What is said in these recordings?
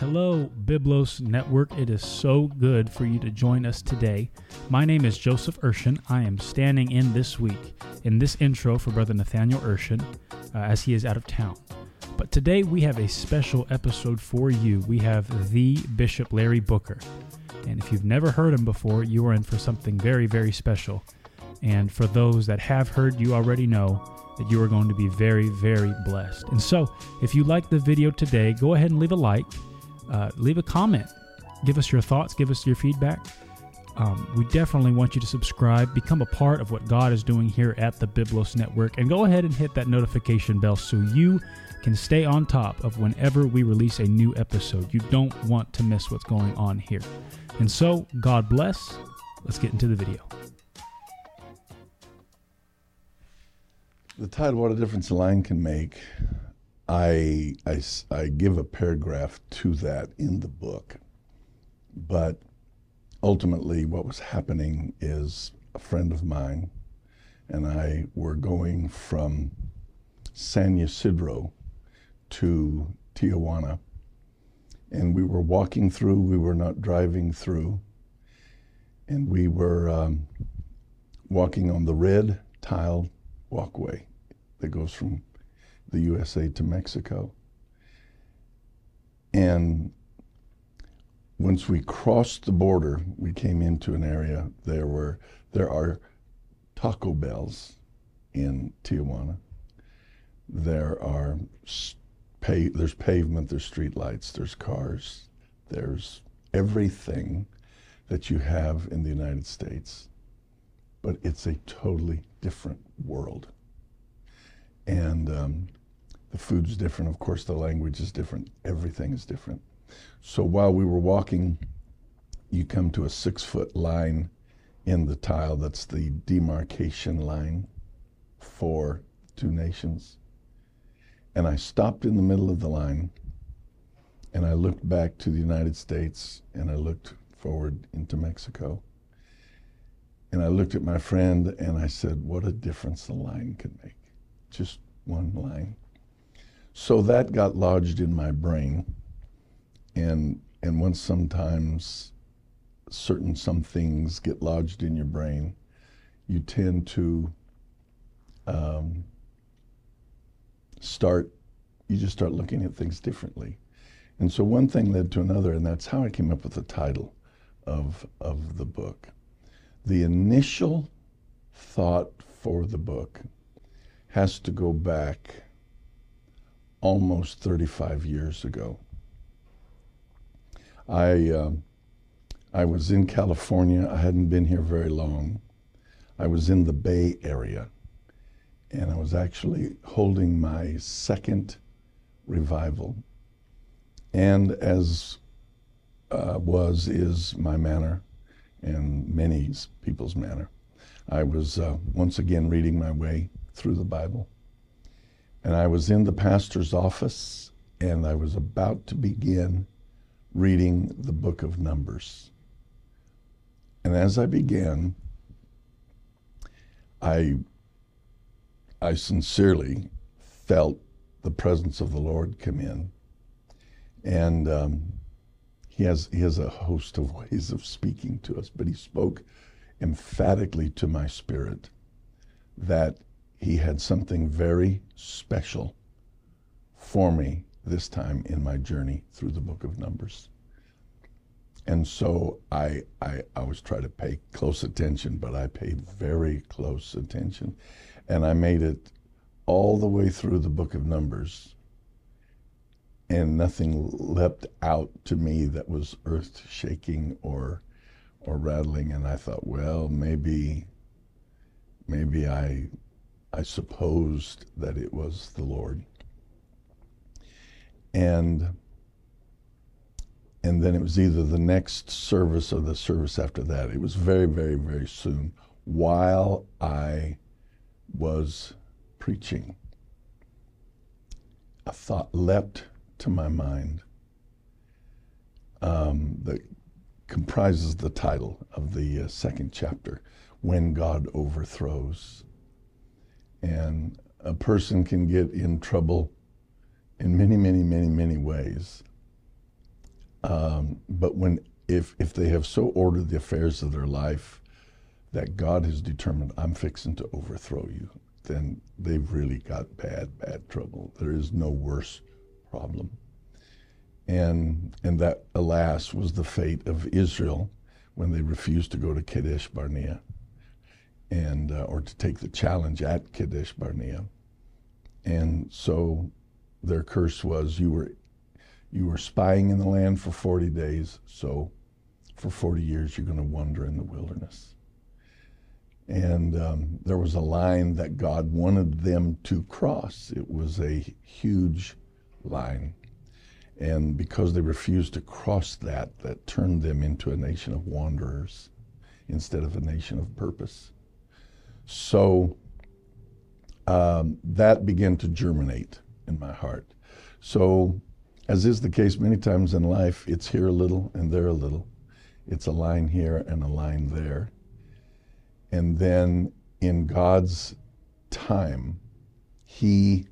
Hello, Biblos Network. It is so good for you to join us today. My name is Joseph Urshan. I am standing in this week in this intro for Brother Nathaniel Urshan uh, as he is out of town. But today we have a special episode for you. We have the Bishop Larry Booker. And if you've never heard him before, you are in for something very, very special. And for those that have heard, you already know that you are going to be very, very blessed. And so, if you like the video today, go ahead and leave a like, uh, leave a comment, give us your thoughts, give us your feedback. Um, we definitely want you to subscribe, become a part of what God is doing here at the Biblos Network, and go ahead and hit that notification bell so you can stay on top of whenever we release a new episode. You don't want to miss what's going on here. And so, God bless. Let's get into the video. The title, What a Difference a Line Can Make, I, I, I give a paragraph to that in the book. But ultimately, what was happening is a friend of mine and I were going from San Ysidro to Tijuana. And we were walking through, we were not driving through. And we were um, walking on the red tile walkway that goes from the USA to Mexico. And once we crossed the border, we came into an area. There were there are Taco Bells in Tijuana. There are pa- there's pavement, there's street lights, there's cars, there's everything that you have in the United States. But it's a totally different world. And um, the food's different, of course, the language is different, everything is different. So while we were walking, you come to a six foot line in the tile that's the demarcation line for two nations. And I stopped in the middle of the line and I looked back to the United States and I looked forward into Mexico. And I looked at my friend and I said, What a difference the line could make. Just one line. So that got lodged in my brain. And and once sometimes certain some things get lodged in your brain, you tend to um, start you just start looking at things differently. And so one thing led to another, and that's how I came up with the title of, of the book. The initial thought for the book has to go back almost 35 years ago. I, uh, I was in California. I hadn't been here very long. I was in the Bay Area, and I was actually holding my second revival. And as uh, was, is my manner, and many people's manner, I was uh, once again reading my way through the Bible. And I was in the pastor's office, and I was about to begin reading the book of Numbers. And as I began, I, I sincerely felt the presence of the Lord come in. And um, he, has, he has a host of ways of speaking to us, but he spoke emphatically to my spirit that he had something very special for me this time in my journey through the book of Numbers. And so I, I, was trying to pay close attention, but I paid very close attention. And I made it all the way through the book of Numbers. And nothing leapt out to me that was earth shaking or, or rattling. And I thought, well, maybe, maybe I, I supposed that it was the Lord. And and then it was either the next service or the service after that. It was very, very, very soon while I was preaching. A thought leapt to my mind um, that comprises the title of the uh, second chapter When God Overthrows. And a person can get in trouble in many, many, many, many ways um, But when if if they have so ordered the affairs of their life that God has determined I'm fixing to overthrow you, then they've really got bad, bad trouble. There is no worse problem. And and that alas was the fate of Israel when they refused to go to Kadesh Barnea and uh, or to take the challenge at Kadesh Barnea. And so their curse was you were you were spying in the land for 40 days, so for 40 years you're going to wander in the wilderness. And um, there was a line that God wanted them to cross. It was a huge line. And because they refused to cross that, that turned them into a nation of wanderers instead of a nation of purpose. So um, that began to germinate in my heart. So, as is the case many times in life, it's here a little and there a little. It's a line here and a line there. And then in God's time, He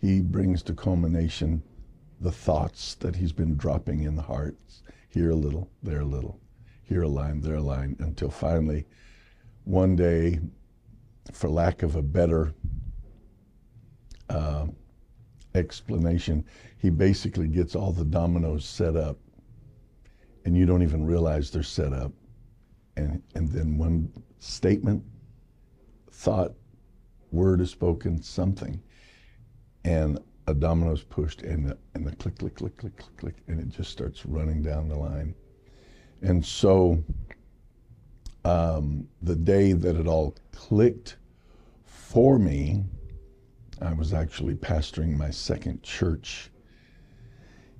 He brings to culmination the thoughts that He's been dropping in the hearts. Here a little, there a little, here a line, there a line, until finally, one day, for lack of a better uh, explanation, he basically gets all the dominoes set up, and you don't even realize they're set up. And, and then one statement, thought, word is spoken, something, and a domino's pushed, and the, and the click, click, click, click, click, click, and it just starts running down the line. And so um, the day that it all clicked for me, I was actually pastoring my second church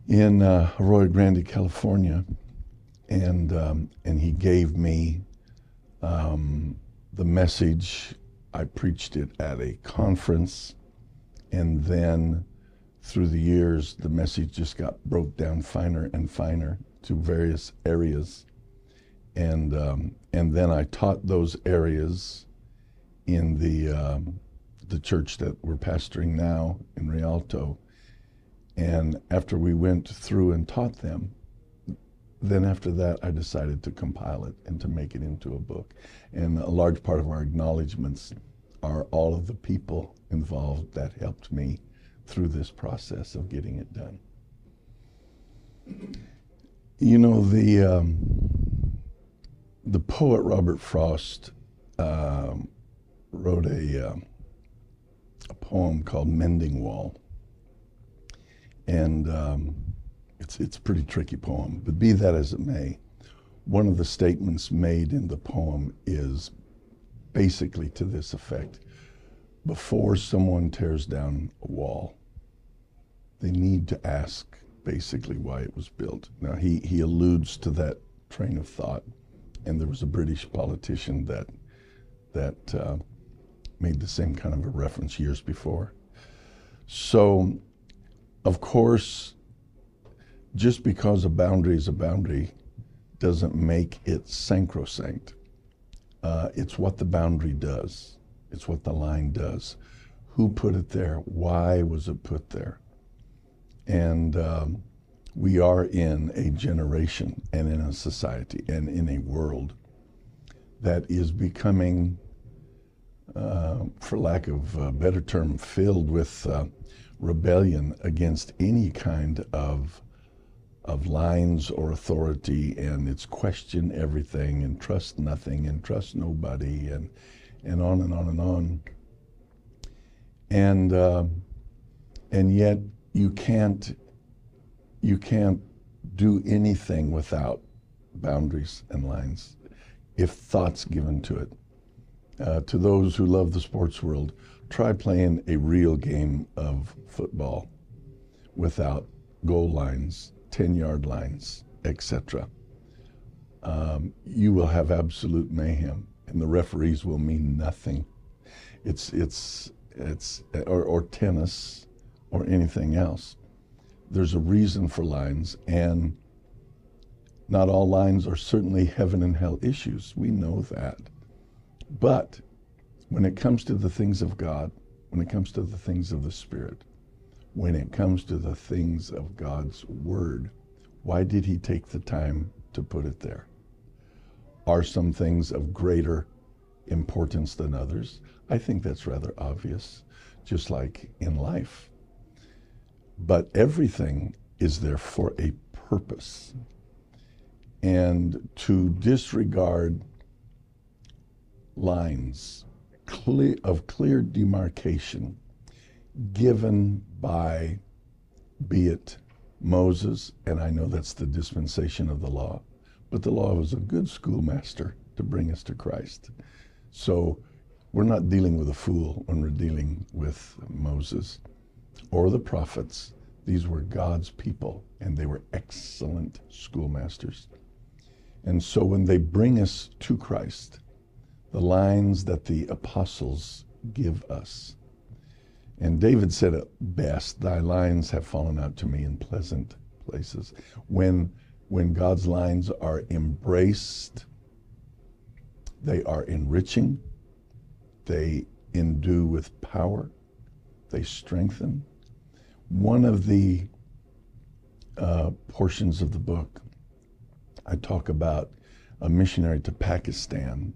in uh, Arroyo Grande, California, and um, and he gave me um, the message. I preached it at a conference, and then through the years, the message just got broke down finer and finer to various areas, and um, and then I taught those areas in the um, the church that we're pastoring now in Rialto. And after we went through and taught them, then after that, I decided to compile it and to make it into a book. And a large part of our acknowledgments are all of the people involved that helped me through this process of getting it done. You know, the, um, the poet Robert Frost um, wrote a, um, a poem called Mending Wall. And um, it's, it's a pretty tricky poem, but be that as it may, one of the statements made in the poem is basically to this effect before someone tears down a wall, they need to ask basically why it was built. Now, he, he alludes to that train of thought, and there was a British politician that, that uh, made the same kind of a reference years before. So, of course, just because a boundary is a boundary doesn't make it sacrosanct. Uh, it's what the boundary does. It's what the line does. Who put it there? Why was it put there? And um, we are in a generation and in a society and in a world that is becoming uh, for lack of a better term, filled with uh, rebellion against any kind of of lines or authority, and it's question everything and trust nothing and trust nobody, and and on and on and on. And uh, and yet you can't you can't do anything without boundaries and lines if thought's given to it uh, to those who love the sports world, try playing a real game of football without goal lines, 10 yard lines, etc. Um, you will have absolute mayhem, and the referees will mean nothing. It's, it's, it's, or, or tennis or anything else. There's a reason for lines, and not all lines are certainly heaven and hell issues. We know that. But when it comes to the things of God, when it comes to the things of the Spirit, when it comes to the things of God's Word, Why did he take the time to put it there? Are some things of greater importance than others? I think that's rather obvious, just like in life. But everything is there for a purpose. And to disregard lines clear, of clear demarcation given by, be it Moses, and I know that's the dispensation of the law, but the law was a good schoolmaster to bring us to Christ. So we're not dealing with a fool when we're dealing with Moses or the prophets. These were God's people, and they were excellent schoolmasters. And so when they bring us to Christ, the lines that the apostles give us, and David said it best, thy lines have fallen out to me in pleasant places. When, when God's lines are embraced, they are enriching, they endue with power, they strengthen. One of the uh, portions of the book, I talk about a missionary to Pakistan.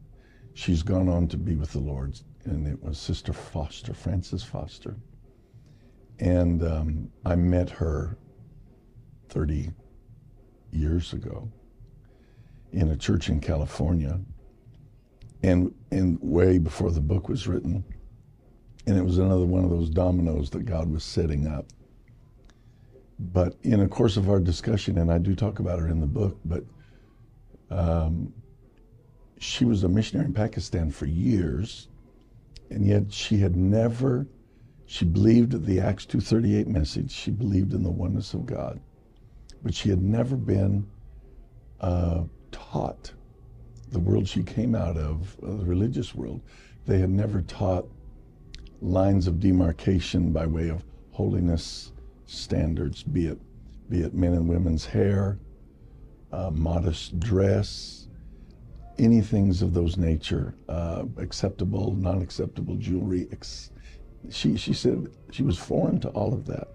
She's gone on to be with the Lord and it was Sister Foster, Frances Foster. And um, I met her 30 years ago in a church in California, and, and way before the book was written. And it was another one of those dominoes that God was setting up. But in the course of our discussion, and I do talk about her in the book, but um, she was a missionary in Pakistan for years and yet she had never she believed the acts 238 message. She believed in the oneness of god. But she had never been uh, taught the world she came out of uh, the religious world. They had never taught lines of demarcation by way of holiness standards be it be it men and women's hair uh, modest dress any things of those nature, uh, acceptable, non-acceptable jewelry. Ex- she she said she was foreign to all of that,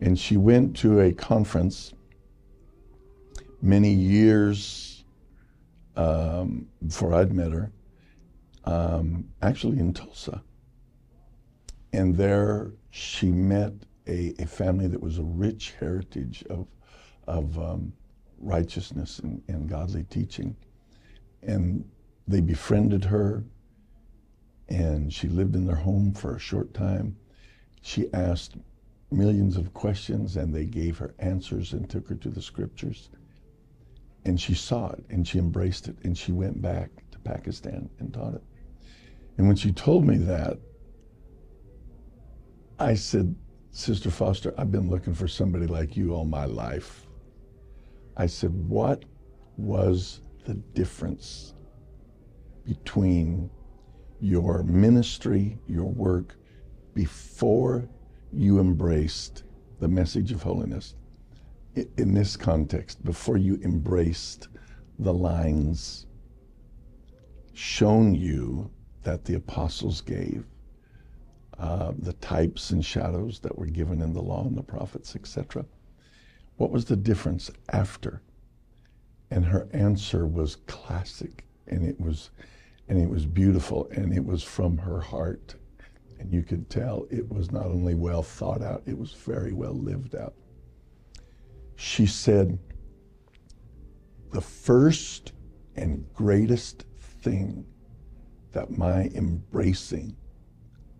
and she went to a conference many years um, before I'd met her, um, actually in Tulsa, and there she met a, a family that was a rich heritage of of um, righteousness and, and godly teaching and they befriended her and she lived in their home for a short time. She asked millions of questions and they gave her answers and took her to the scriptures. And she saw it and she embraced it and she went back to Pakistan and taught it. And when she told me that, I said, Sister Foster, I've been looking for somebody like you all my life. I said, What was the difference between your ministry, your work, before you embraced the message of holiness. In this context, before you embraced the lines shown you that the apostles gave, uh, the types and shadows that were given in the law and the prophets, etc. What was the difference after? And her answer was classic and it was and it was beautiful and it was from her heart. And you could tell it was not only well thought out it was very well lived out. She said the first and greatest thing that my embracing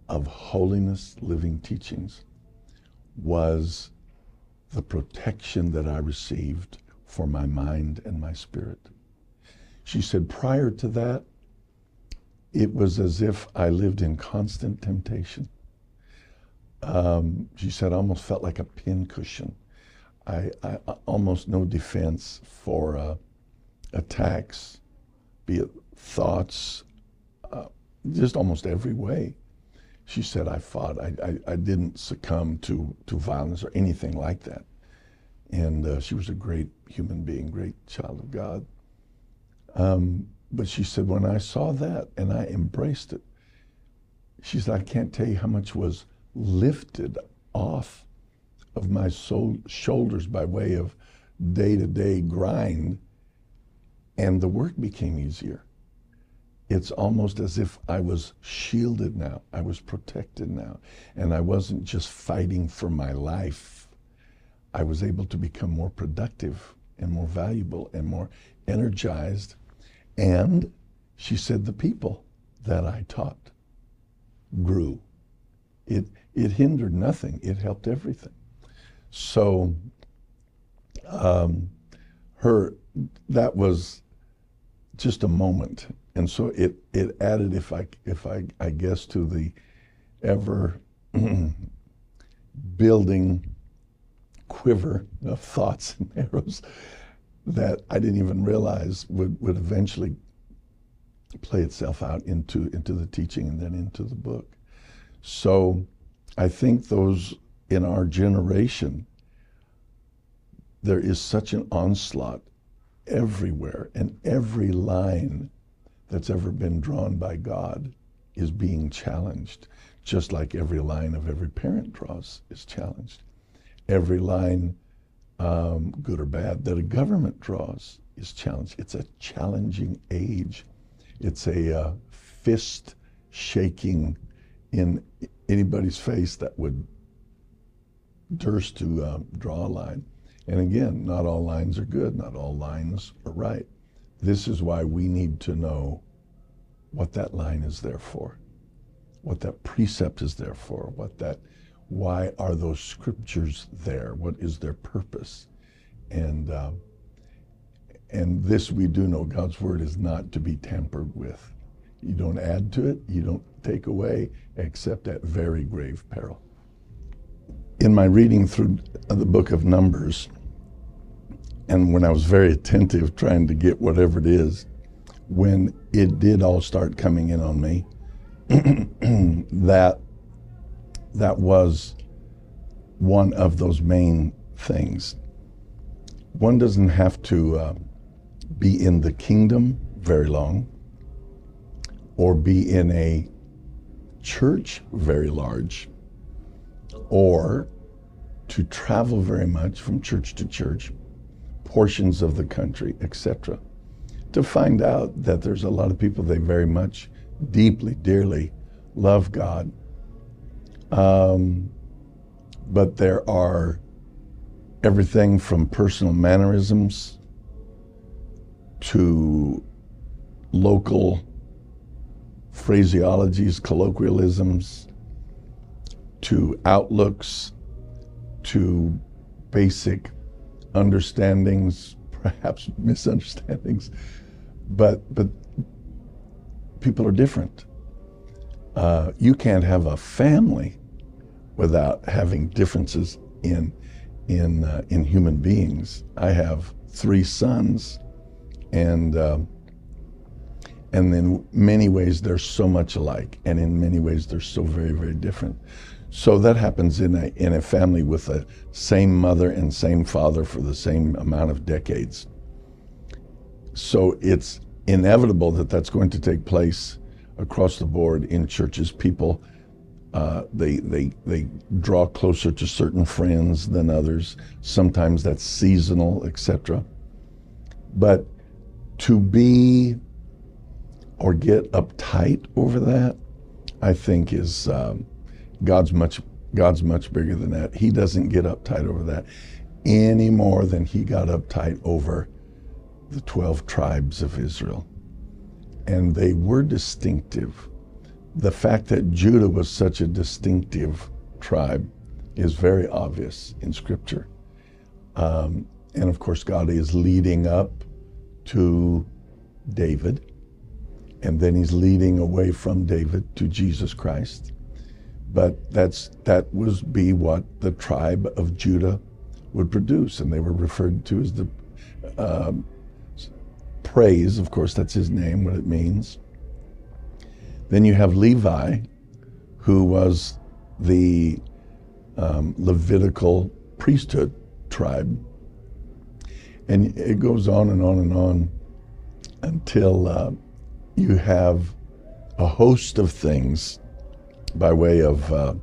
of holiness living teachings was the protection that I received for my mind and my spirit. She said, prior to that, it was as if I lived in constant temptation. Um, she said, I almost felt like a pincushion. I, I almost no defense for uh, attacks, be it thoughts, uh, just almost every way. She said, I fought. I, I, I didn't succumb to, to violence or anything like that. And uh, she was a great human being, great child of God. Um, but she said, when I saw that and I embraced it, she said, I can't tell you how much was lifted off of my soul, shoulders by way of day to day grind, and the work became easier. It's almost as if I was shielded now, I was protected now, and I wasn't just fighting for my life. I was able to become more productive and more valuable and more energized. And she said, the people that I taught grew. It, it hindered nothing, it helped everything. So, um, her, that was just a moment. And so it, it added, if I, if I, I guess, to the ever building quiver of thoughts and arrows that I didn't even realize would, would eventually play itself out into, into the teaching and then into the book. So I think those in our generation, there is such an onslaught everywhere, and every line that's ever been drawn by God is being challenged, just like every line of every parent draws is challenged. Every line, um, good or bad, that a government draws is challenged. It's a challenging age. It's a uh, fist shaking in anybody's face that would durst to uh, draw a line. And again, not all lines are good, not all lines are right. This is why we need to know what that line is there for, what that precept is there for, what that why are those scriptures there? What is their purpose? And uh, and this we do know God's word is not to be tampered with. You don't add to it, you don't take away, except at very grave peril. In my reading through the book of Numbers, and when I was very attentive trying to get whatever it is, when it did all start coming in on me, that that was one of those main things. One doesn't have to uh, be in the kingdom very long or be in a church very large or to travel very much from church to church, portions of the country, etc., to find out that there's a lot of people they very much, deeply, dearly love God. Um, but there are everything from personal mannerisms to local phraseologies, colloquialisms, to outlooks, to basic understandings, perhaps misunderstandings, but but people are different. Uh, you can't have a family without having differences in in uh, in human beings. I have three sons, and uh, and in many ways they're so much alike, and in many ways they're so very very different. So that happens in a in a family with the same mother and same father for the same amount of decades. So it's inevitable that that's going to take place across the board in churches. People uh, they, they, they draw closer to certain friends than others. Sometimes that's seasonal, etc. But to be or get uptight over that, I think is um, God's much God's much bigger than that. He doesn't get uptight over that any more than he got uptight over the 12 tribes of Israel. And they were distinctive the fact that Judah was such a distinctive tribe is very obvious in Scripture. Um, and of course, God is leading up to David, and then he's leading away from David to Jesus Christ. But that's that was be what the tribe of Judah would produce, and they were referred to as the um, praise. Of course, that's his name, what it means. Then you have Levi, who was the um, Levitical priesthood tribe. And it goes on and on and on until uh, you have a host of things by way of uh,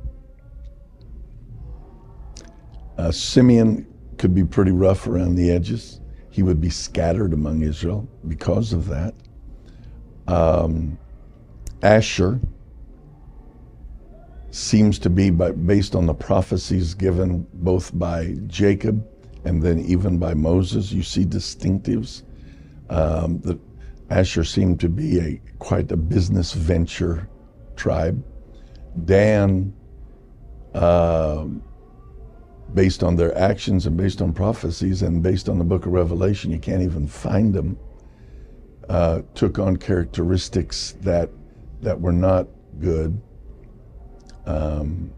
uh, Simeon could be pretty rough around the edges. He would be scattered among Israel because of that. Um, Asher seems to be by, based on the prophecies given both by Jacob and then even by Moses. You see distinctives. Um, Asher seemed to be a quite a business venture tribe. Dan, uh, based on their actions and based on prophecies and based on the book of Revelation, you can't even find them, uh, took on characteristics that, that were not good. Um,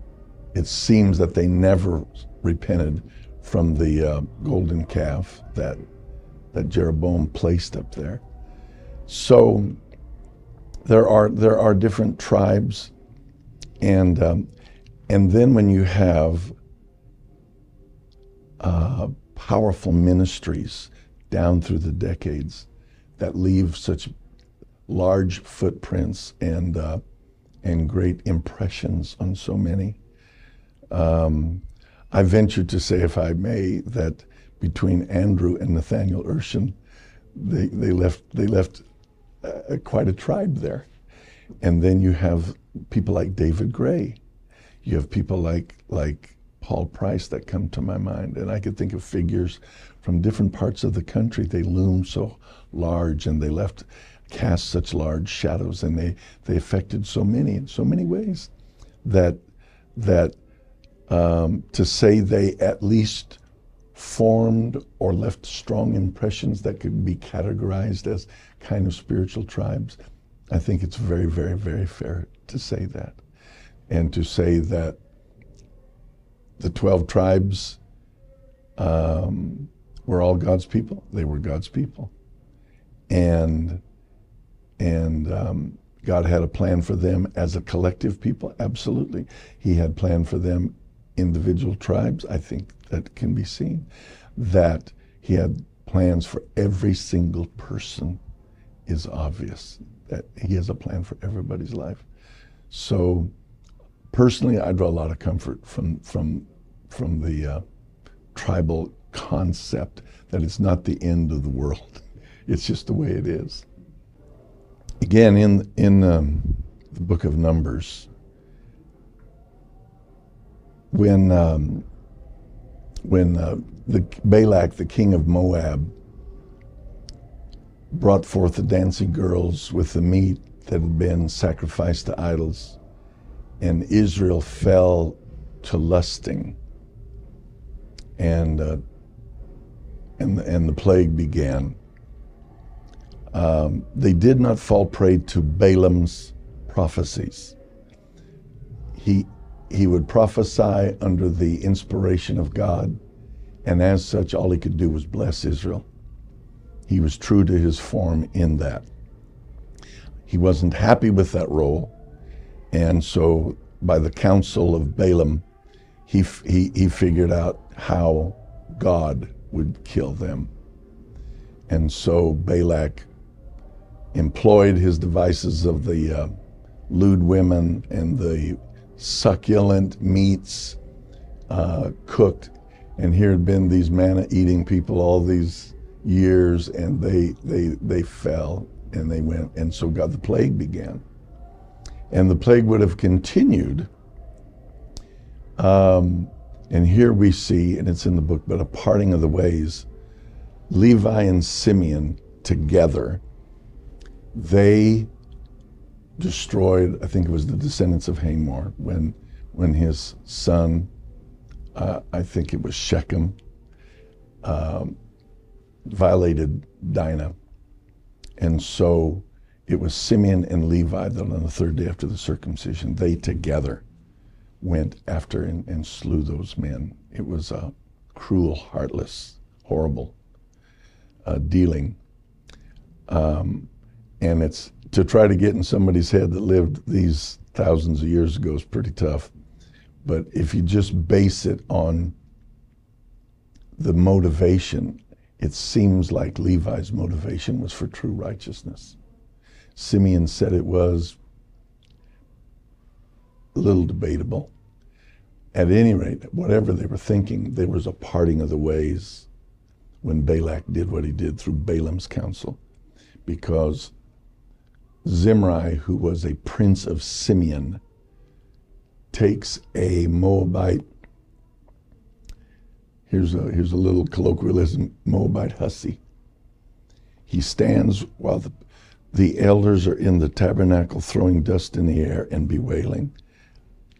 it seems that they never repented from the uh, golden calf that, that Jeroboam placed up there. So there are, there are different tribes, and, um, and then when you have uh, powerful ministries down through the decades that leave such large footprints and uh, and great impressions on so many. Um, I venture to say, if I may, that between Andrew and Nathaniel Urshan, they, they left they left uh, quite a tribe there, and then you have people like David Gray, you have people like like Paul Price that come to my mind. And I could think of figures from different parts of the country. They loomed so large and they left cast such large shadows and they, they affected so many in so many ways that that um, to say they at least formed or left strong impressions that could be categorized as kind of spiritual tribes, I think it's very, very, very fair to say that. And to say that the 12 tribes um, were all God's people. They were God's people. And, and um, God had a plan for them as a collective people, absolutely. He had planned for them individual tribes, I think that can be seen. That he had plans for every single person is obvious. That he has a plan for everybody's life. So personally, I draw a lot of comfort from from from the uh, tribal concept that it's not the end of the world. It's just the way it is. Again, in in um, the book of Numbers, when um, when uh, the Balak, the king of Moab, brought forth the dancing girls with the meat that had been sacrificed to idols, and Israel fell to lusting, and uh, and and the plague began. Um, they did not fall prey to Balaam's prophecies. He he would prophesy under the inspiration of God, and as such, all he could do was bless Israel. He was true to his form in that. He wasn't happy with that role, and so by the counsel of Balaam, he, he, he figured out how God would kill them. And so Balak employed his devices of the uh, lewd women and the succulent meats uh, cooked. And here had been these manna eating people all these years, and they, they, they fell and they went. And so God, the plague began. And the plague would have continued. Um, and here we see, and it's in the book, but a parting of the ways. Levi and Simeon together, they destroyed, I think it was the descendants of Hamor, when, when his son, uh, I think it was Shechem, um, violated Dinah. And so it was Simeon and Levi that on the third day after the circumcision, they together went after and, and slew those men. It was a cruel, heartless, horrible uh, dealing. Um, and it's to try to get in somebody's head that lived these thousands of years ago is pretty tough. But if you just base it on the motivation, it seems like Levi's motivation was for true righteousness. Simeon said it was a little debatable. at any rate, whatever they were thinking, there was a parting of the ways when Balak did what he did through Balaam's counsel, because Zimri, who was a prince of Simeon, takes a Moabite. Here's a, here's a little colloquialism Moabite hussy. He stands while the, the elders are in the tabernacle throwing dust in the air and bewailing.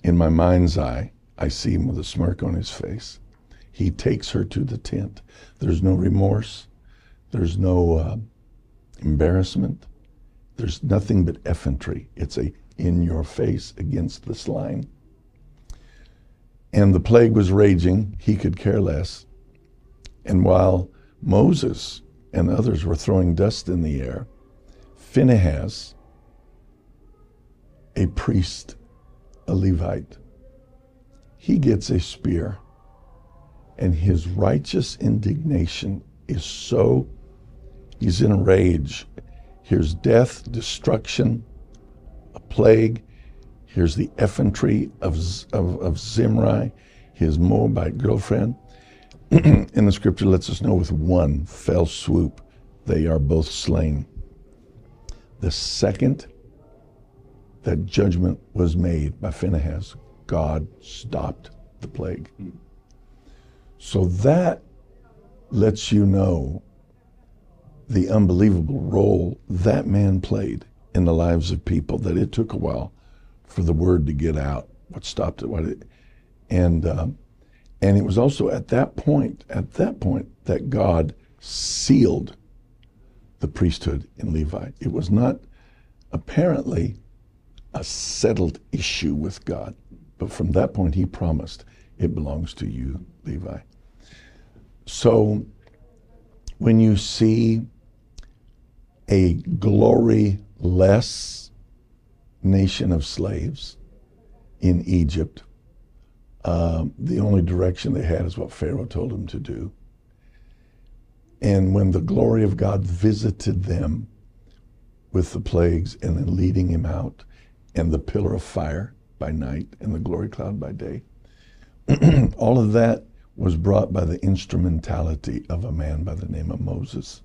In my mind's eye, I see him with a smirk on his face. He takes her to the tent. There's no remorse. There's no uh, embarrassment. There's nothing but effrontery. It's a in your face against this line. And the plague was raging. He could care less. And while Moses and others were throwing dust in the air, Phinehas, a priest, a Levite, he gets a spear. And his righteous indignation is so, he's in a rage. Here's death, destruction, a plague. Here's the effrontery of, of, of Zimri, his Moabite girlfriend. and the scripture lets us know with one fell swoop, they are both slain. The second that judgment was made by Phinehas, God stopped the plague. So that lets you know the unbelievable role that man played in the lives of people that it took a while for the word to get out what stopped it what it and uh, and it was also at that point at that point that god sealed the priesthood in levi it was not apparently a settled issue with god but from that point, he promised, it belongs to you, Levi. So when you see a glory-less nation of slaves in Egypt, um, the only direction they had is what Pharaoh told them to do. And when the glory of God visited them with the plagues and then leading him out and the pillar of fire, by night and the glory cloud by day. All of that was brought by the instrumentality of a man by the name of Moses.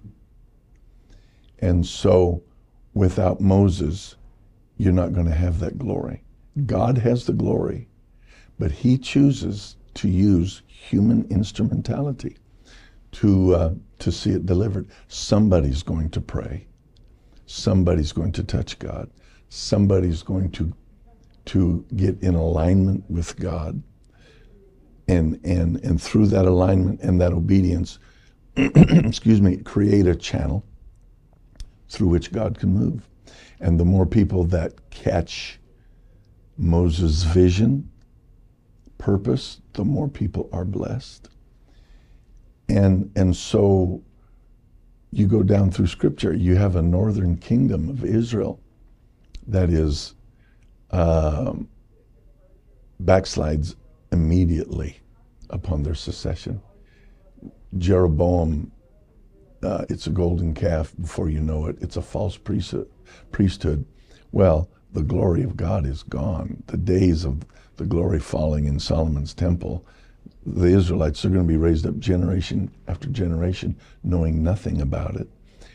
And so, without Moses, you're not going to have that glory. God has the glory, but he chooses to use human instrumentality to, uh, to see it delivered. Somebody's going to pray. Somebody's going to touch God. Somebody's going to to get in alignment with God. And, and, and through that alignment and that obedience, excuse me, create a channel through which God can move. And the more people that catch Moses' vision, purpose, the more people are blessed. And, and so you go down through scripture, you have a northern kingdom of Israel that is um, backslides immediately upon their secession. Jeroboam, uh, it's a golden calf before you know it. It's a false priesthood. Well, the glory of God is gone. The days of the glory falling in Solomon's temple, the Israelites are going to be raised up generation after generation knowing nothing about it.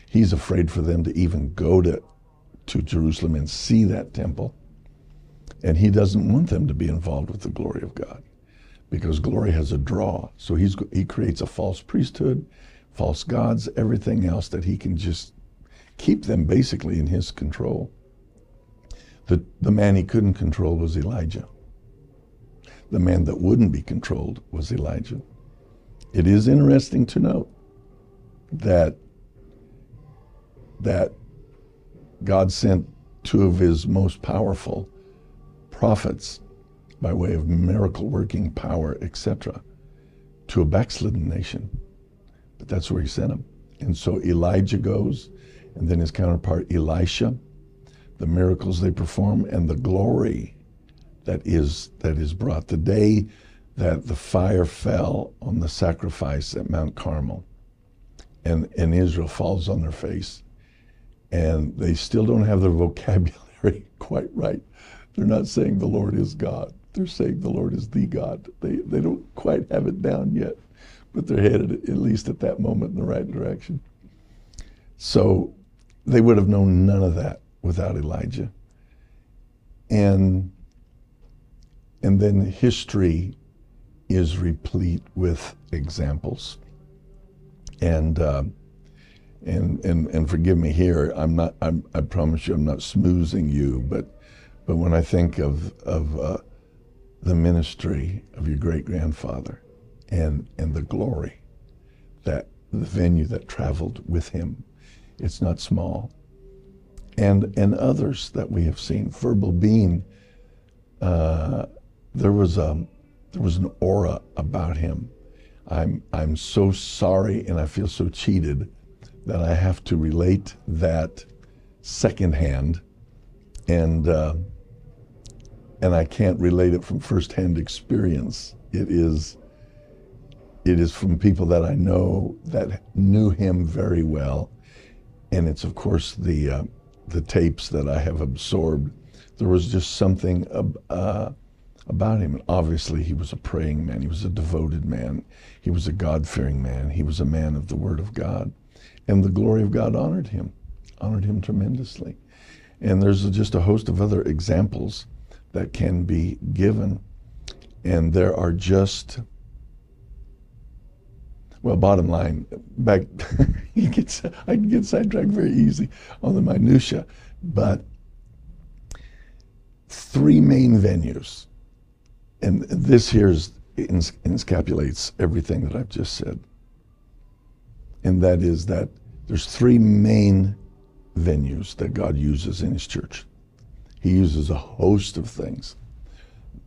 He's afraid for them to even go to, to Jerusalem and see that temple. And he doesn't want them to be involved with the glory of God because glory has a draw. So he's, he creates a false priesthood, false gods, everything else that he can just keep them basically in his control. The, the man he couldn't control was Elijah. The man that wouldn't be controlled was Elijah. It is interesting to note that that God sent two of his most powerful prophets by way of miracle working power, etc., to a backslidden nation. But that's where he sent them. And so Elijah goes, and then his counterpart Elisha, the miracles they perform, and the glory that is that is brought. The day that the fire fell on the sacrifice at Mount Carmel, and, and Israel falls on their face, and they still don't have their vocabulary quite right they're not saying the Lord is God. they're saying the Lord is the God. They, they don't quite have it down yet, but they're headed at least at that moment in the right direction. So they would have known none of that without Elijah. And, and then history is replete with examples. And, uh, and, and, and forgive me here, I'm not, I'm, I promise you I'm not smoozing you, but, but when I think of, of uh, the ministry of your great grandfather and, and the glory that the venue that traveled with him, it's not small. And, and others that we have seen, Verbal Bean, uh, there was a, there was an aura about him. I'm, I'm so sorry and I feel so cheated that I have to relate that secondhand and, uh, and I can't relate it from firsthand experience. It is, it is from people that I know that knew him very well. And it's, of course, the, uh, the tapes that I have absorbed. There was just something uh, about him. And obviously, he was a praying man. He was a devoted man. He was a God fearing man. He was a man of the Word of God. And the glory of God honored him, honored him tremendously. And there's just a host of other examples that can be given. And there are just, well, bottom line, back, I can get sidetracked very easy on the minutia, but three main venues and this here is, encapsulates everything that I've just said. And that is that there's three main venues that God uses in His church. He uses a host of things,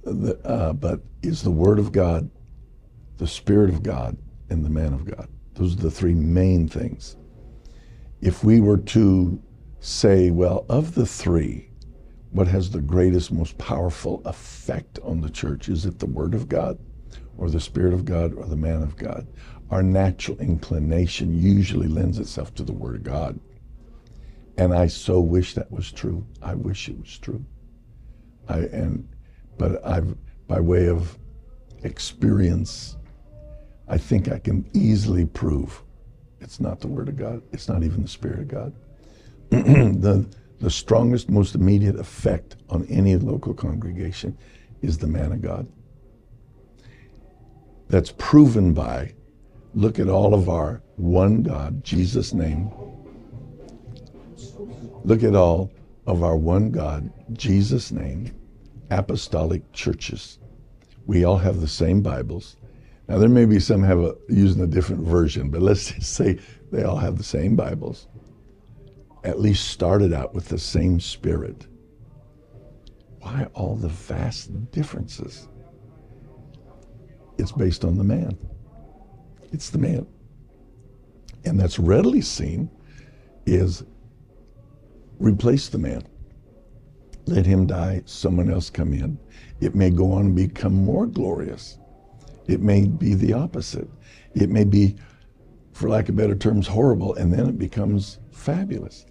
uh, but is the Word of God, the Spirit of God, and the man of God. Those are the three main things. If we were to say, well, of the three, what has the greatest, most powerful effect on the church? Is it the Word of God, or the Spirit of God, or the man of God? Our natural inclination usually lends itself to the Word of God. And I so wish that was true. I wish it was true. I and but I've by way of experience, I think I can easily prove it's not the Word of God. It's not even the Spirit of God. the the strongest, most immediate effect on any local congregation is the man of God. That's proven by look at all of our one God, Jesus' name. Look at all of our one God, Jesus' name, apostolic churches. We all have the same Bibles. Now there may be some have a, using a different version, but let's just say they all have the same Bibles at least started out with the same spirit. Why all the vast differences? It's based on the man. It's the man. And that's readily seen is replace the man. Let him die, someone else come in. It may go on and become more glorious. It may be the opposite. It may be, for lack of better terms, horrible, and then it becomes fabulous.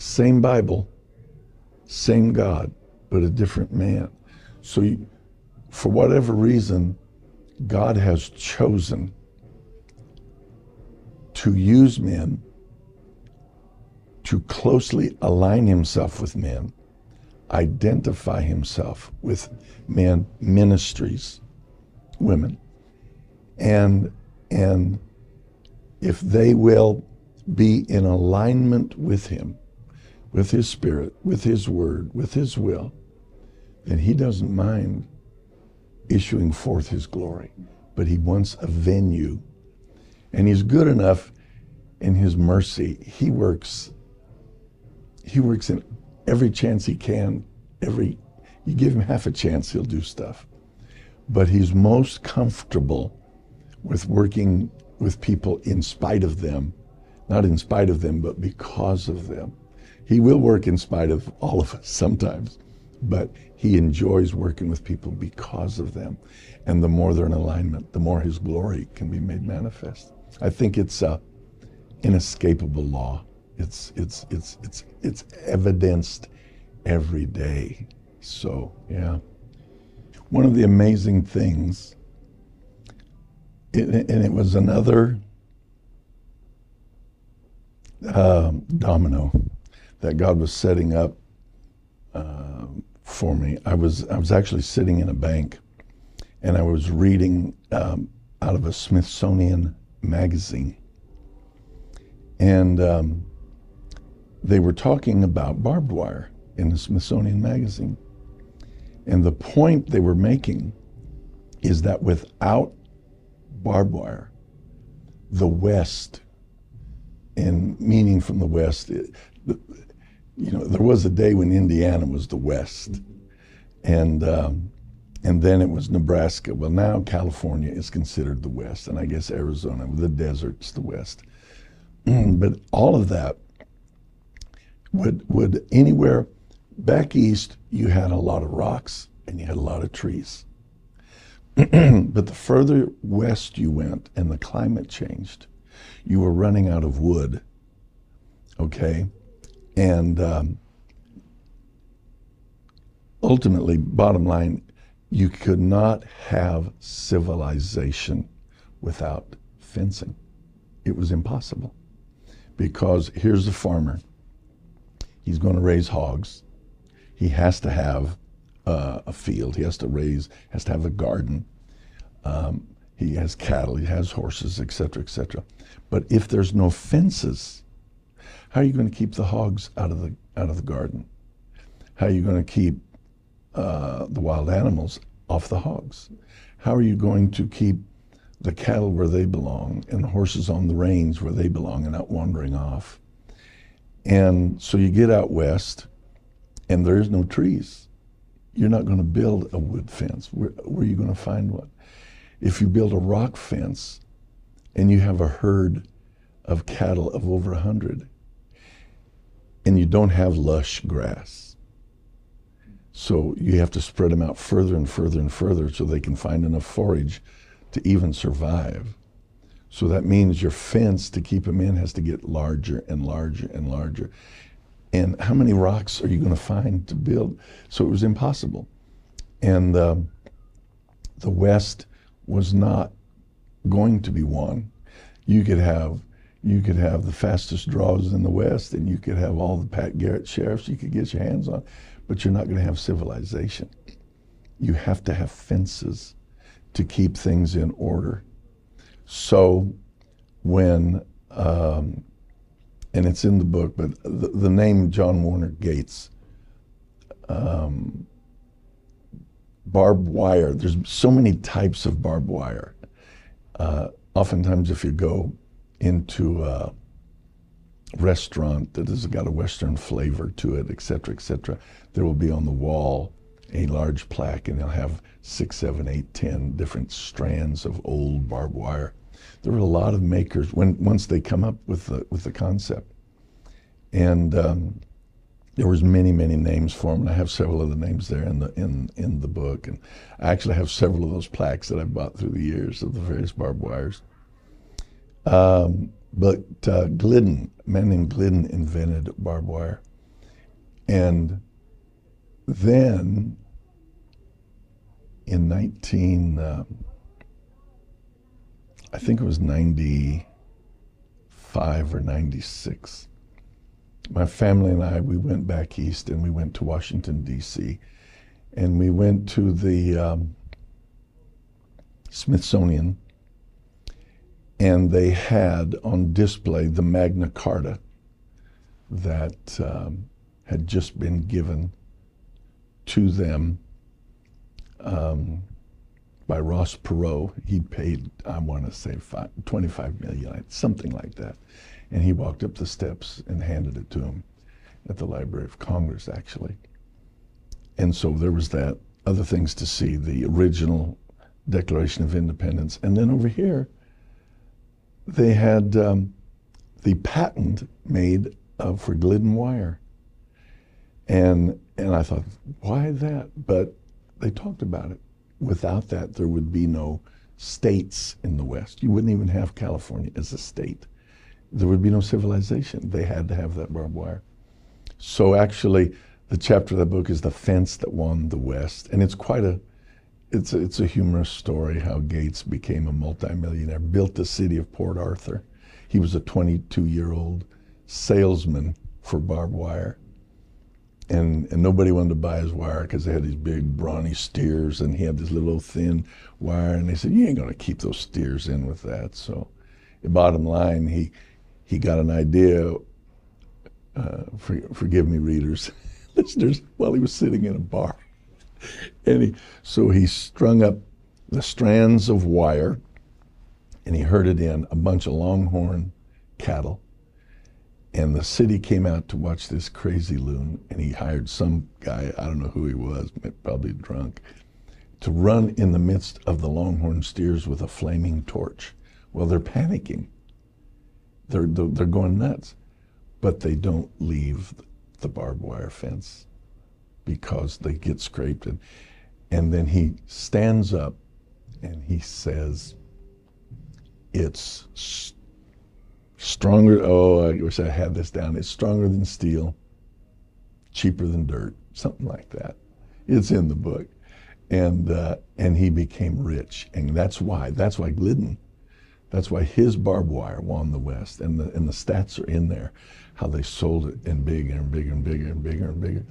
Same Bible, same God, but a different man. So, you, for whatever reason, God has chosen to use men to closely align himself with men, identify himself with men ministries, women, and and if they will be in alignment with him, with His Spirit, with His Word, with His will, then He doesn't mind issuing forth His glory. But He wants a venue. And He's good enough in His mercy. He works, He works in every chance He can. Every you give him half a chance, he'll do stuff. But he's most comfortable with working with people in spite of them, not in spite of them, but because of them. He will work in spite of all of us sometimes, but he enjoys working with people because of them. And the more they're in alignment, the more his glory can be made manifest. I think it's a inescapable law. It's it's it's it's it's evidenced every day. So yeah. one of the amazing things, and it was another um, domino that God was setting up uh, for me. I was I was actually sitting in a bank, and I was reading um, out of a Smithsonian magazine, and um, they were talking about barbed wire in the Smithsonian magazine, and the point they were making is that without barbed wire, the West and meaning from the West. You know, there was a day when Indiana was the West, and um, and then it was Nebraska. Well, now California is considered the West, and I guess Arizona, the desert's the West. but all of that would would anywhere back east, you had a lot of rocks and you had a lot of trees. but the further west you went and the climate changed, you were running out of wood. Okay? And um, ultimately, bottom line, you could not have civilization without fencing. It was impossible. Because here's the farmer he's going to raise hogs, he has to have uh, a field, he has to raise, has to have a garden. Um, he has cattle, he has horses, etc., etc. But if there's no fences, how are you going to keep the hogs out of the out of the garden? How are you going to keep uh, the wild animals off the hogs? How are you going to keep the cattle where they belong and the horses on the range where they belong and not wandering off? And so you get out west, and there is no trees. You're not going to build a wood fence. Where, where are you going to find one? If you build a rock fence and you have a herd of cattle of over a hundred and you don't have lush grass, so you have to spread them out further and further and further so they can find enough forage to even survive. So that means your fence to keep them in has to get larger and larger and larger. And how many rocks are you going to find to build? So it was impossible. And um, the West was not going to be won. You could have you could have the fastest draws in the West, and you could have all the Pat Garrett sheriffs you could get your hands on, but you're not going to have civilization. You have to have fences to keep things in order. So when um, and it's in the book, but the, the name John Warne Gates um, barbed wire. There's so many types of barbed wire. Uh, oftentimes, if you go into a restaurant that has got a Western flavor to it, et cetera, et cetera, there will be on the wall a large plaque, and they'll have six, seven, eight, ten different strands of old barbed wire. There were a lot of makers when once they come up with the with the concept, and um, there was many many names for them and i have several of the names there in the in in the book. And i actually have several of those plaques that i've bought through the years of the various barbed wires um, but uh, glidden a man named glidden invented barbed wire and then in 19 um, i think it was 95 or 96 my family and I, we went back east and we went to Washington, D.C. And we went to the um, Smithsonian, and they had on display the Magna Carta that um, had just been given to them um, by Ross Perot. He paid, I want to say, five, 25 million, something like that. And he walked up the steps and handed it to him at the Library of Congress, actually. And so there was that. Other things to see the original Declaration of Independence. And then over here, they had um, the patent made uh, for Glidden wire. And, and I thought, why that? But they talked about it. Without that, there would be no states in the West. You wouldn't even have California as a state there would be no civilization. They had to have that barbed wire. So actually, the chapter of the book is the fence that won the West, and it's quite a it's a, it's a humorous story how Gates became a multimillionaire, built the city of Port Arthur. He was a 22 year old salesman for barbed wire. And, and nobody wanted to buy his wire because they had these big brawny steers and he had this little thin wire and they said you ain't going to keep those steers in with that so bottom line he he got an idea uh, for, forgive me readers listeners while he was sitting in a bar and he, so he strung up the strands of wire and he herded in a bunch of longhorn cattle. And the city came out to watch this crazy loon, and he hired some guy, I don't know who he was, probably drunk, to run in the midst of the longhorn steers with a flaming torch. Well, they're panicking. They're, they're going nuts. But they don't leave the barbed wire fence because they get scraped. And, and then he stands up and he says, It's st- stronger. Oh, I wish I had this down. It's stronger than steel, cheaper than dirt, something like that. It's in the book. And, uh, and he became rich. And that's why, that's why Glidden, that's why his barbed wire won the West. And the, and the stats are in there, how they sold it in bigger and bigger and bigger and bigger and bigger.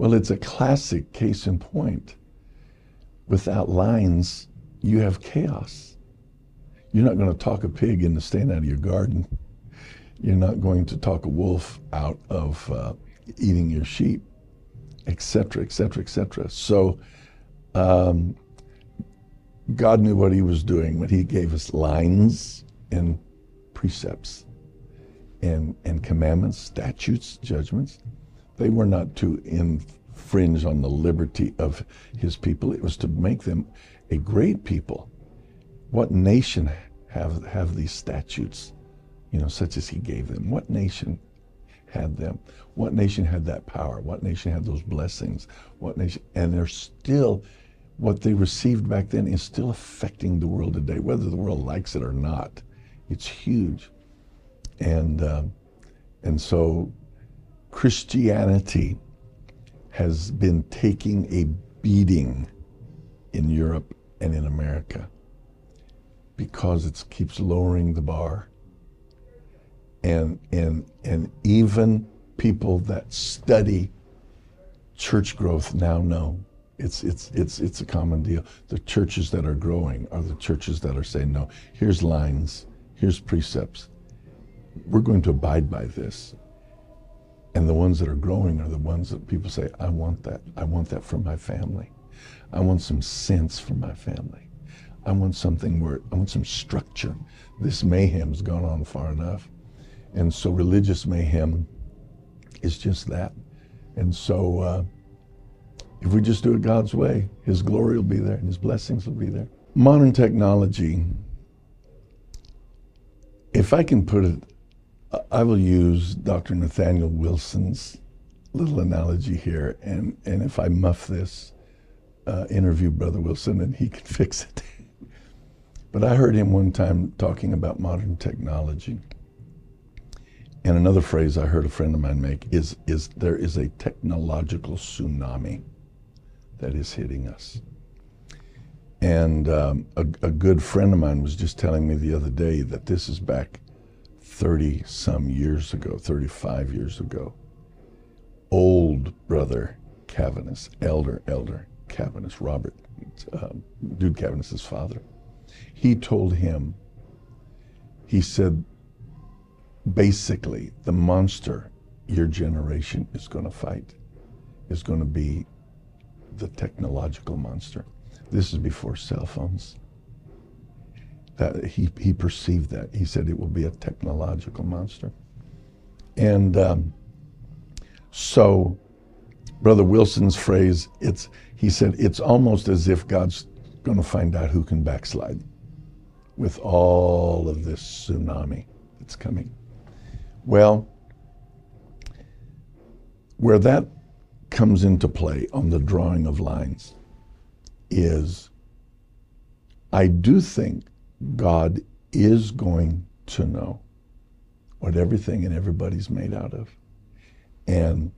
Well, it's a classic case in point. Without lines, you have chaos. You're not going to talk a pig into staying out of your garden. You're not going to talk a wolf out of uh, eating your sheep, etc., etc., etc. So, um, God knew what He was doing when He gave us lines and precepts and, and commandments, statutes, judgments. They were not to infringe on the liberty of his people. It was to make them a great people. What nation have, have these statutes, you know, such as he gave them? What nation had them? What nation had that power? What nation had those blessings? What nation? And they're still, what they received back then is still affecting the world today, whether the world likes it or not. It's huge. And, uh, and so Christianity has been taking a beating in Europe and in America because it keeps lowering the bar. And, and, and even people that study church growth now know it's, it's, it's, it's a common deal. The churches that are growing are the churches that are saying, no, here's lines, here's precepts. We're going to abide by this. And the ones that are growing are the ones that people say, I want that. I want that for my family. I want some sense for my family. I want something where I want some structure. This mayhem's gone on far enough. And so religious mayhem is just that. And so uh, if we just do it God's way, His glory will be there and His blessings will be there. Modern technology, if I can put it I will use Dr. Nathaniel Wilson's little analogy here, and, and if I muff this, uh, interview Brother Wilson and he can fix it. but I heard him one time talking about modern technology. And another phrase I heard a friend of mine make is, is there is a technological tsunami that is hitting us. And um, a, a good friend of mine was just telling me the other day that this is back 30 some years ago, 35 years ago, old brother Cavaness, elder, elder Cavaness, Robert, uh, Dude Cavaness's father, he told him, he said, basically, the monster your generation is going to fight is going to be the technological monster. This is before cell phones. That he, he perceived that. He said it will be a technological monster. And um, so, Brother Wilson's phrase, it's, he said, it's almost as if God's going to find out who can backslide with all of this tsunami that's coming. Well, where that comes into play on the drawing of lines is I do think God is going to know what everything and everybody's made out of. And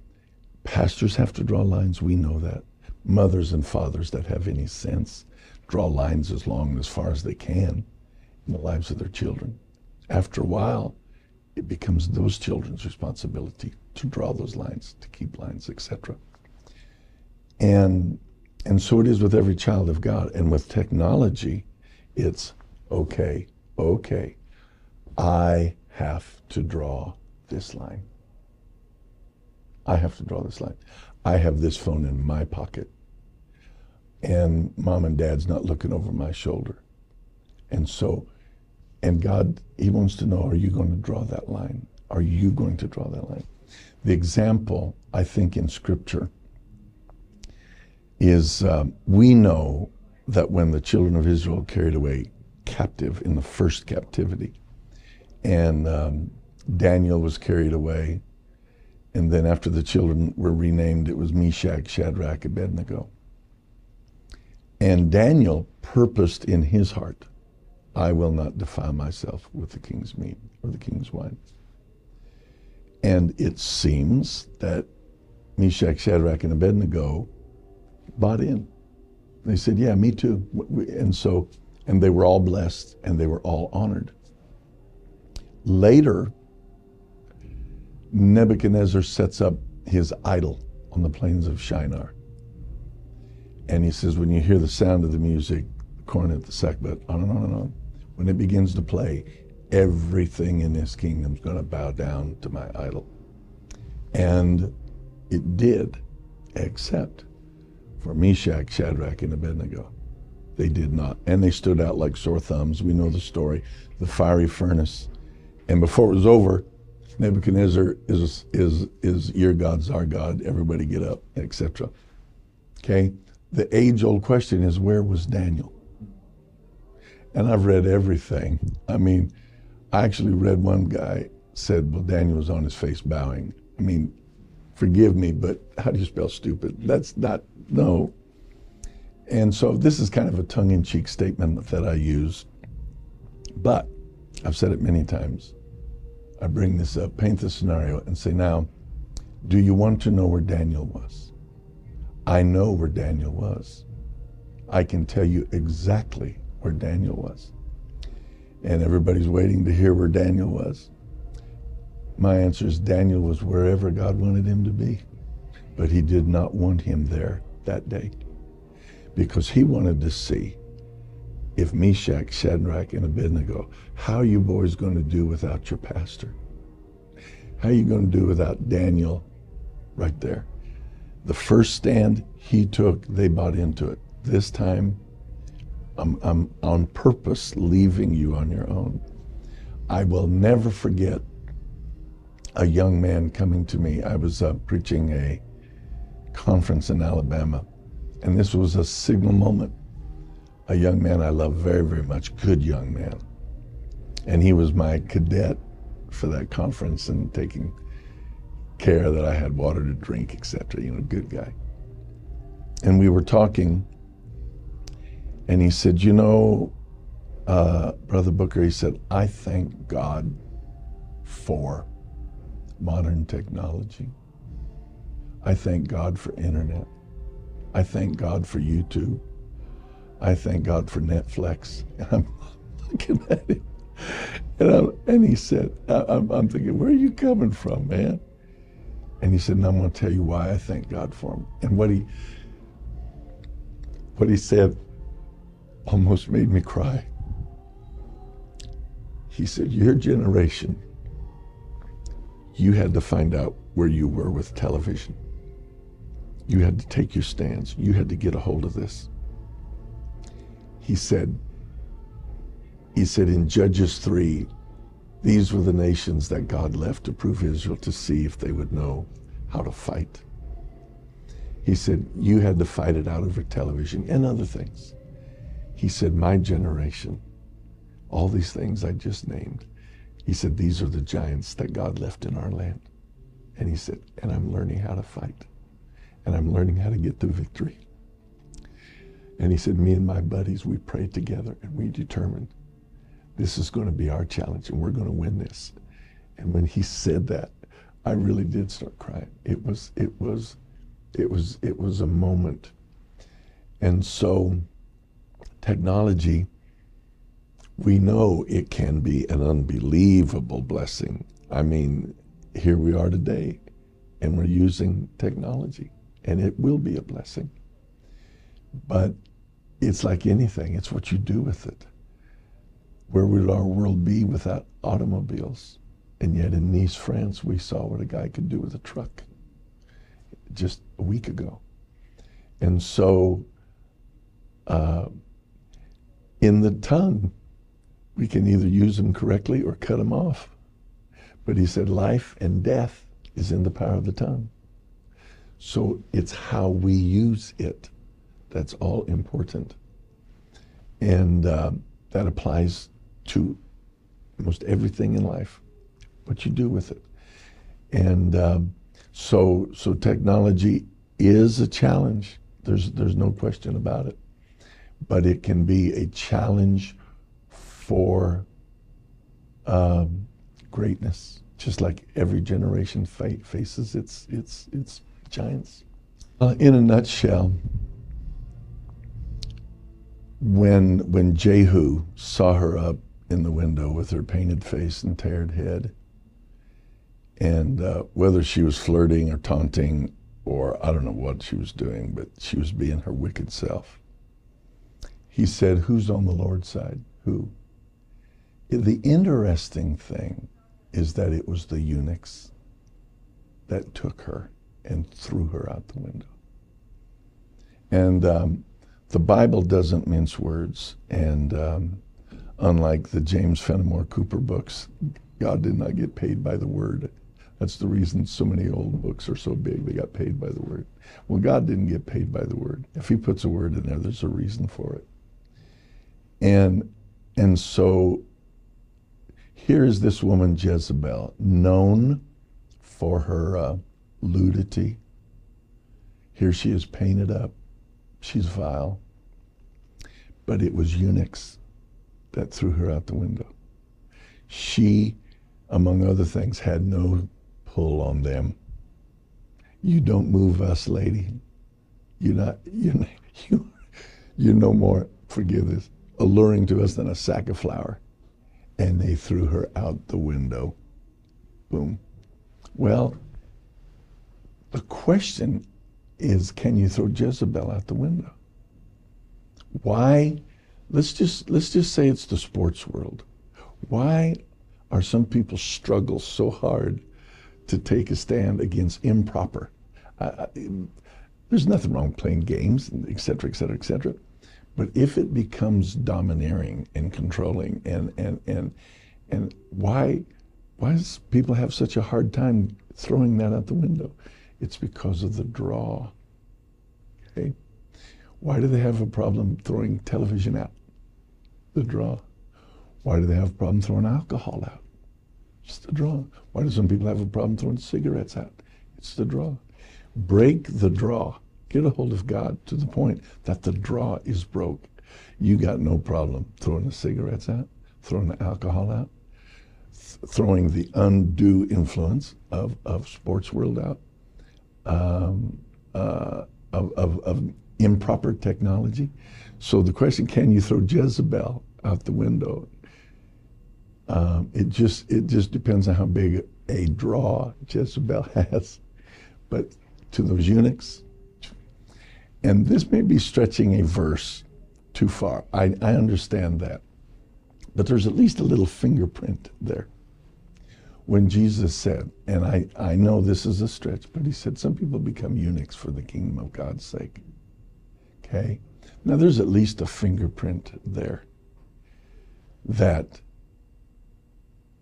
pastors have to draw lines, we know that. mothers and fathers that have any sense draw lines as long and as far as they can in the lives of their children. After a while, it becomes those children's responsibility to draw those lines, to keep lines, etc. And and so it is with every child of God. And with technology, it's okay, okay, I have to draw this line. I have to draw this line. I have this phone in my pocket. And mom and dad's not looking over my shoulder. And so, and God, He wants to know are you going to draw that line? Are you going to draw that line? The example, I think, in Scripture is um, we know that when the children of Israel carried away captive in the first captivity, and um, Daniel was carried away, and then after the children were renamed, it was Meshach, Shadrach, Abednego. And Daniel purposed in his heart, I will not defile myself with the king's meat or the king's wine. And it seems that Meshach, Shadrach, and Abednego bought in. They said, Yeah, me too. And so, and they were all blessed and they were all honored. Later, Nebuchadnezzar sets up his idol on the plains of Shinar. And he says, when you hear the sound of the music, cornet, the sackbut, on and on and on, when it begins to play, everything in this kingdom is going to bow down to my idol. And it did, except for Meshach, Shadrach, and Abednego. They did not. And they stood out like sore thumbs. We know the story the fiery furnace. And before it was over, Nebuchadnezzar is, is, is your God's our God. Everybody get up, etc. Okay? The age old question is where was Daniel? And I've read everything. I mean, I actually read one guy said, well, Daniel was on his face bowing. I mean, forgive me, but how do you spell stupid? That's not, no. And so this is kind of a tongue in cheek statement that I use. But I've said it many times. I bring this up, paint the scenario, and say, now, do you want to know where Daniel was? I know where Daniel was. I can tell you exactly where Daniel was. And everybody's waiting to hear where Daniel was. My answer is Daniel was wherever God wanted him to be, but he did not want him there that day because he wanted to see if Meshach, Shadrach, and Abednego, how you boys going to do without your pastor? How you going to do without Daniel right there? The first stand he took, they bought into it. This time, I'm, I'm on purpose leaving you on your own. I will never forget a young man coming to me. I was uh, preaching a conference in Alabama, and this was a signal moment. A young man I love very, very much, good young man. And he was my cadet for that conference and taking care that I had water to drink, etc. You know, good guy. And we were talking, and he said, You know, uh, Brother Booker, he said, I thank God for modern technology. I thank God for internet. I thank God for YouTube. I thank God for Netflix. And I'm looking at him. And, I'm, and he said, I'm, I'm thinking, where are you coming from, man? And he said, and I'm going to tell you why I thank God for him. And what he, what he said almost made me cry. He said, Your generation you had to find out where you were with television. You had to take your stands. You had to get a hold of this. He said, he said in Judges 3, these were the nations that God left to prove Israel to see if they would know how to fight. He said, You had to fight it out over television and other things. He said, My generation, all these things I just named, he said, These are the giants that God left in our land. And he said, And I'm learning how to fight. And I'm learning how to get to victory. And he said, Me and my buddies, we prayed together and we determined this is going to be our challenge and we're going to win this. And when he said that, I really did start crying. It was, it was, it was, it was a moment And so, technology, we know it can be an unbelievable blessing. I mean, here we are today, and we're using technology, and it will be a blessing. But it's like anything, it's what you do with it. Where would our world be without automobiles? And yet in Nice, France, we saw what a guy could do with a truck just a week ago. And so, uh, in the tongue, we can either use them correctly or cut them off. But he said life and death is in the power of the tongue. So it's how we use it that's all important. And uh, that applies to almost everything in life, what you do with it. And um, so, so technology is a challenge. There's, there's no question about it. But it can be a challenge for um, greatness, just like every generation fa- faces its, its, its giants. Uh, in a nutshell, when, when Jehu saw her up in the window with her painted face and tarred head, and uh, whether she was flirting or taunting or I don't know what she was doing, but she was being her wicked self. He said, Who's on the Lord's side? Who? The interesting thing is that it was the eunuchs that took her and threw her out the window. And um, the Bible doesn't mince words, and um, unlike the James Fenimore Cooper books, God did not get paid by the word. That's the reason so many old books are so big. They got paid by the word. Well, God didn't get paid by the word. If He puts a word in there, there's a reason for it. And and so here's this woman Jezebel, known for her uh, ludity. Here she is painted up. She's vile. But it was eunuchs that threw her out the window. She, among other things, had no pull on them. You don't move us, lady. You're not, you you, you're no more, forgive this, alluring to us than a sack of flour. And they threw her out the window. Boom. Well, the question is can you throw Jezebel out the window? Why? Let's just let's just say it's the sports world. Why are some people struggle so hard to take a stand against improper? There's nothing wrong playing games, et cetera, et cetera, et cetera. But if it becomes domineering and controlling, and and and and why why does people have such a hard time throwing that out the window? It's because of the draw. Okay. Why do they have a problem throwing television out? The draw. Why do they have a problem throwing alcohol out? It's the draw. Why do some people have a problem throwing cigarettes out? It's the draw. Break the draw. Get a hold of God to the point that the draw is broke. You got no problem throwing the cigarettes out, throwing the alcohol out, th- throwing the undue influence of, of sports world out, um, uh, of, of, of improper technology. So the question, can you throw Jezebel out the window? Um, it just it just depends on how big a draw Jezebel has. But to those eunuchs, and this may be stretching a verse too far. I, I understand that. But there's at least a little fingerprint there. When Jesus said, and I, I know this is a stretch, but he said, some people become eunuchs for the kingdom of God's sake. Okay? Now there's at least a fingerprint there that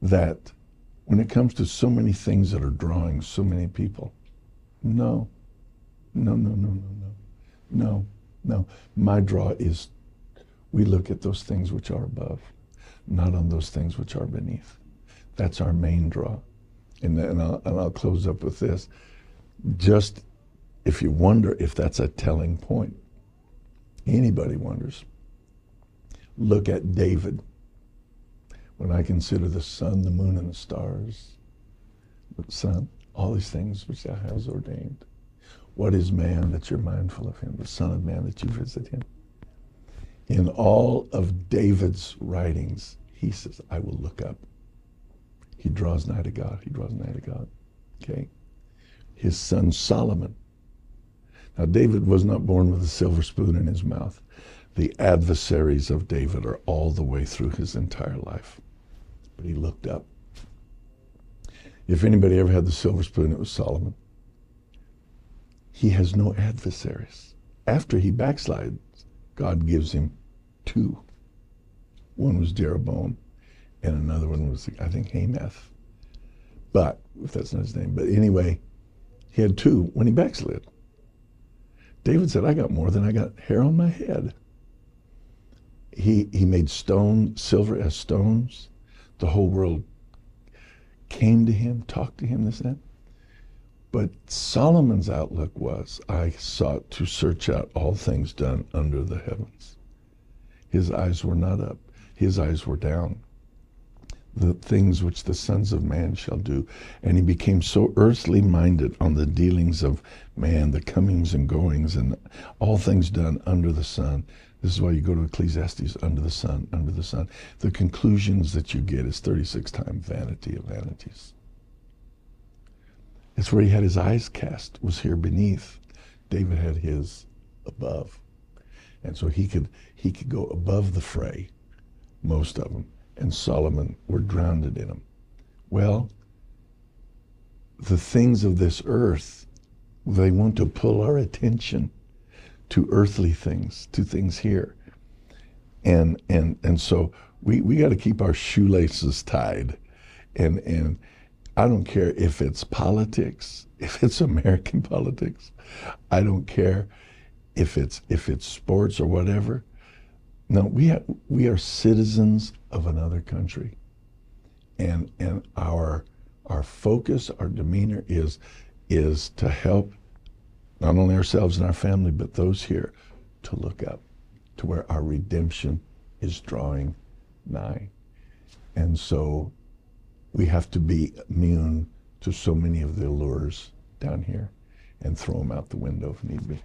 that when it comes to so many things that are drawing so many people, no, no, no, no, no, no, no, no. My draw is we look at those things which are above, not on those things which are beneath. That's our main draw. And, and, I'll, and I'll close up with this. Just if you wonder if that's a telling point, anybody wonders, look at David. When I consider the sun, the moon, and the stars, the sun, all these things which thou hast ordained. What is man that you're mindful of him? The Son of Man that you visit him? In all of David's writings, he says, I will look up. He draws nigh to God. He draws nigh to God. Okay? His son Solomon. Now, David was not born with a silver spoon in his mouth. The adversaries of David are all the way through his entire life. But he looked up. If anybody ever had the silver spoon, it was Solomon. He has no adversaries. After he backslides, God gives him two. One was Jeroboam, and another one was, I think, Hamath. But, if that's not his name. But anyway, he had two when he backslid. David said, I got more than I got hair on my head. He, he made stone, silver as stones. The whole world came to him, talked to him, this and that. But Solomon's outlook was, I sought to search out all things done under the heavens. His eyes were not up, his eyes were down. The things which the sons of man shall do. And he became so earthly minded on the dealings of man, the comings and goings, and all things done under the sun. This is why you go to Ecclesiastes under the sun, under the sun. The conclusions that you get is 36 times vanity of vanities. It's where he had his eyes cast, was here beneath. David had his above. And so he could he could go above the fray, most of them, and Solomon were drowned in them. Well, the things of this earth, they want to pull our attention to earthly things, to things here. And and and so we, we got to keep our shoelaces tied. And and I don't care if it's politics, if it's American politics. I don't care if it's if it's sports or whatever. No, we have, we are citizens of another country, and and our our focus, our demeanor is is to help not only ourselves and our family, but those here to look up to where our redemption is drawing nigh, and so we have to be immune to so many of the allures down here, and throw them out the window if need be.